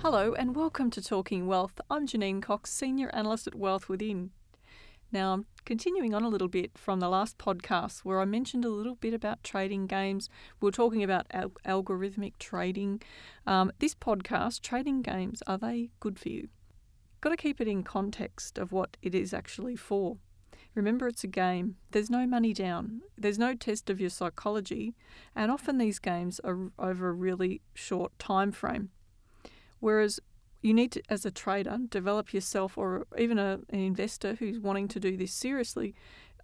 Hello and welcome to Talking Wealth. I'm Janine Cox, Senior Analyst at Wealth Within. Now, I'm continuing on a little bit from the last podcast where I mentioned a little bit about trading games. We were talking about al- algorithmic trading. Um, this podcast, trading games, are they good for you? Got to keep it in context of what it is actually for. Remember, it's a game. There's no money down. There's no test of your psychology, and often these games are over a really short time frame. Whereas you need to, as a trader, develop yourself or even a, an investor who's wanting to do this seriously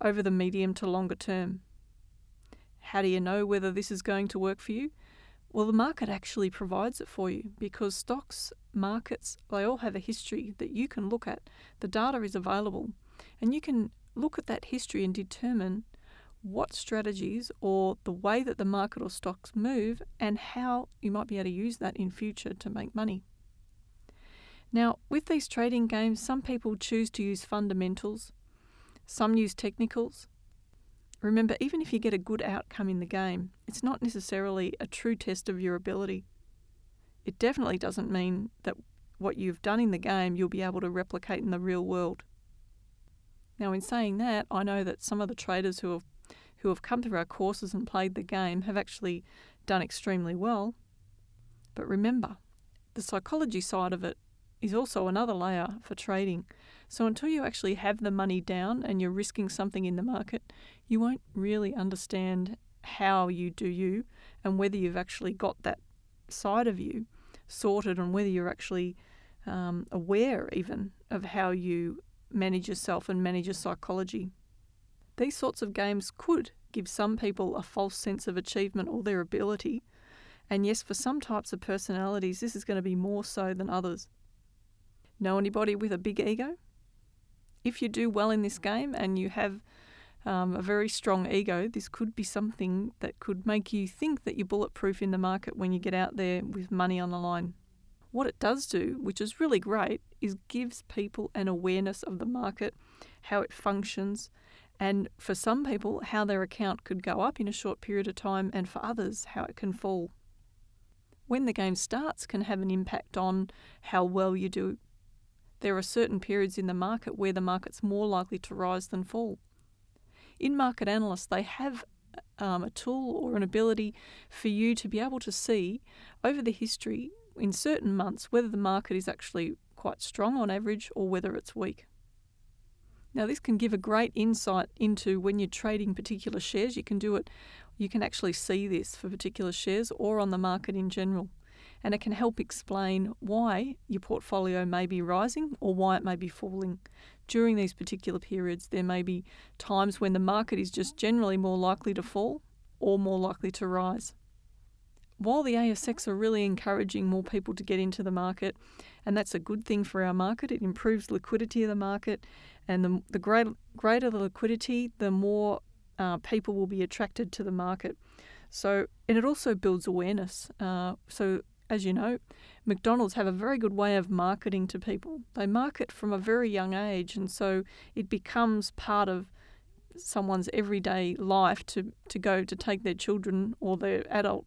over the medium to longer term. How do you know whether this is going to work for you? Well, the market actually provides it for you because stocks, markets, they all have a history that you can look at. The data is available, and you can look at that history and determine what strategies or the way that the market or stocks move and how you might be able to use that in future to make money. Now, with these trading games, some people choose to use fundamentals, some use technicals. Remember, even if you get a good outcome in the game, it's not necessarily a true test of your ability. It definitely doesn't mean that what you've done in the game you'll be able to replicate in the real world. Now, in saying that, I know that some of the traders who have who have come through our courses and played the game have actually done extremely well. But remember, the psychology side of it is also another layer for trading. So until you actually have the money down and you're risking something in the market, you won't really understand how you do you and whether you've actually got that side of you sorted and whether you're actually um, aware even of how you manage yourself and manage your psychology. These sorts of games could give some people a false sense of achievement or their ability. And yes, for some types of personalities, this is going to be more so than others. Know anybody with a big ego? If you do well in this game and you have um, a very strong ego, this could be something that could make you think that you're bulletproof in the market when you get out there with money on the line. What it does do, which is really great, is gives people an awareness of the market, how it functions, and for some people, how their account could go up in a short period of time, and for others, how it can fall. When the game starts, can have an impact on how well you do there are certain periods in the market where the market's more likely to rise than fall. In market analysts, they have um, a tool or an ability for you to be able to see over the history in certain months whether the market is actually quite strong on average or whether it's weak. Now, this can give a great insight into when you're trading particular shares. You can do it, you can actually see this for particular shares or on the market in general and it can help explain why your portfolio may be rising or why it may be falling. During these particular periods, there may be times when the market is just generally more likely to fall or more likely to rise. While the ASX are really encouraging more people to get into the market, and that's a good thing for our market, it improves liquidity of the market, and the, the greater, the liquidity, the more uh, people will be attracted to the market. So, and it also builds awareness. Uh, so, as you know, McDonald's have a very good way of marketing to people. They market from a very young age, and so it becomes part of someone's everyday life to, to go to take their children or their adult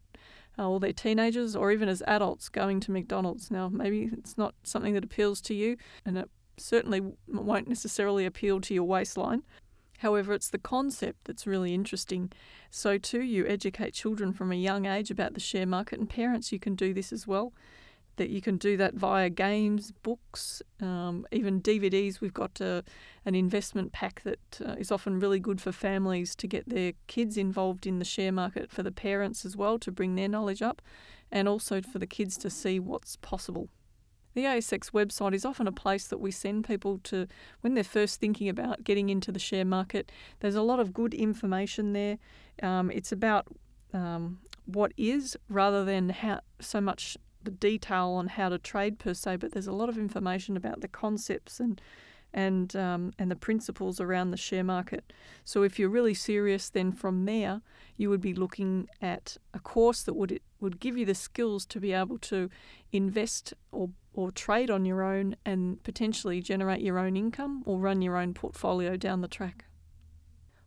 uh, or their teenagers or even as adults going to McDonald's. Now, maybe it's not something that appeals to you, and it certainly won't necessarily appeal to your waistline. However, it's the concept that's really interesting. So, too, you educate children from a young age about the share market, and parents, you can do this as well. That you can do that via games, books, um, even DVDs. We've got uh, an investment pack that uh, is often really good for families to get their kids involved in the share market for the parents as well to bring their knowledge up, and also for the kids to see what's possible. The ASX website is often a place that we send people to when they're first thinking about getting into the share market. There's a lot of good information there. Um, it's about um, what is rather than how so much the detail on how to trade per se, but there's a lot of information about the concepts and and um, and the principles around the share market. So if you're really serious, then from there you would be looking at a course that would would give you the skills to be able to invest or or trade on your own and potentially generate your own income or run your own portfolio down the track.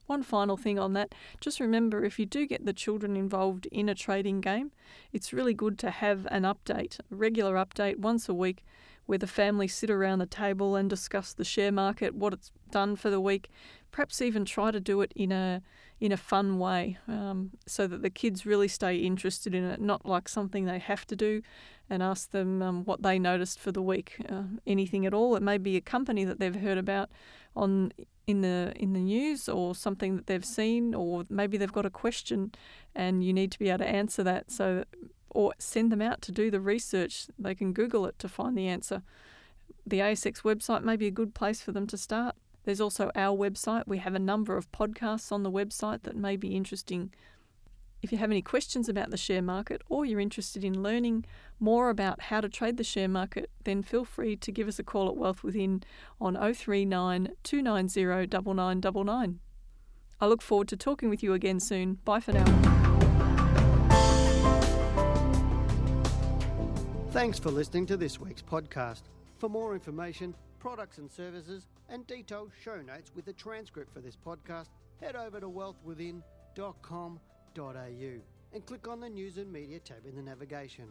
One final thing on that just remember if you do get the children involved in a trading game, it's really good to have an update, a regular update once a week where the family sit around the table and discuss the share market, what it's done for the week. Perhaps even try to do it in a in a fun way, um, so that the kids really stay interested in it, not like something they have to do. And ask them um, what they noticed for the week, uh, anything at all. It may be a company that they've heard about on in the in the news or something that they've seen or maybe they've got a question and you need to be able to answer that so or send them out to do the research they can google it to find the answer the ASX website may be a good place for them to start there's also our website we have a number of podcasts on the website that may be interesting if you have any questions about the share market or you're interested in learning more about how to trade the share market, then feel free to give us a call at Wealth Within on 039 290 9999. I look forward to talking with you again soon. Bye for now. Thanks for listening to this week's podcast. For more information, products and services, and detailed show notes with the transcript for this podcast, head over to wealthwithin.com.au and click on the News and Media tab in the navigation.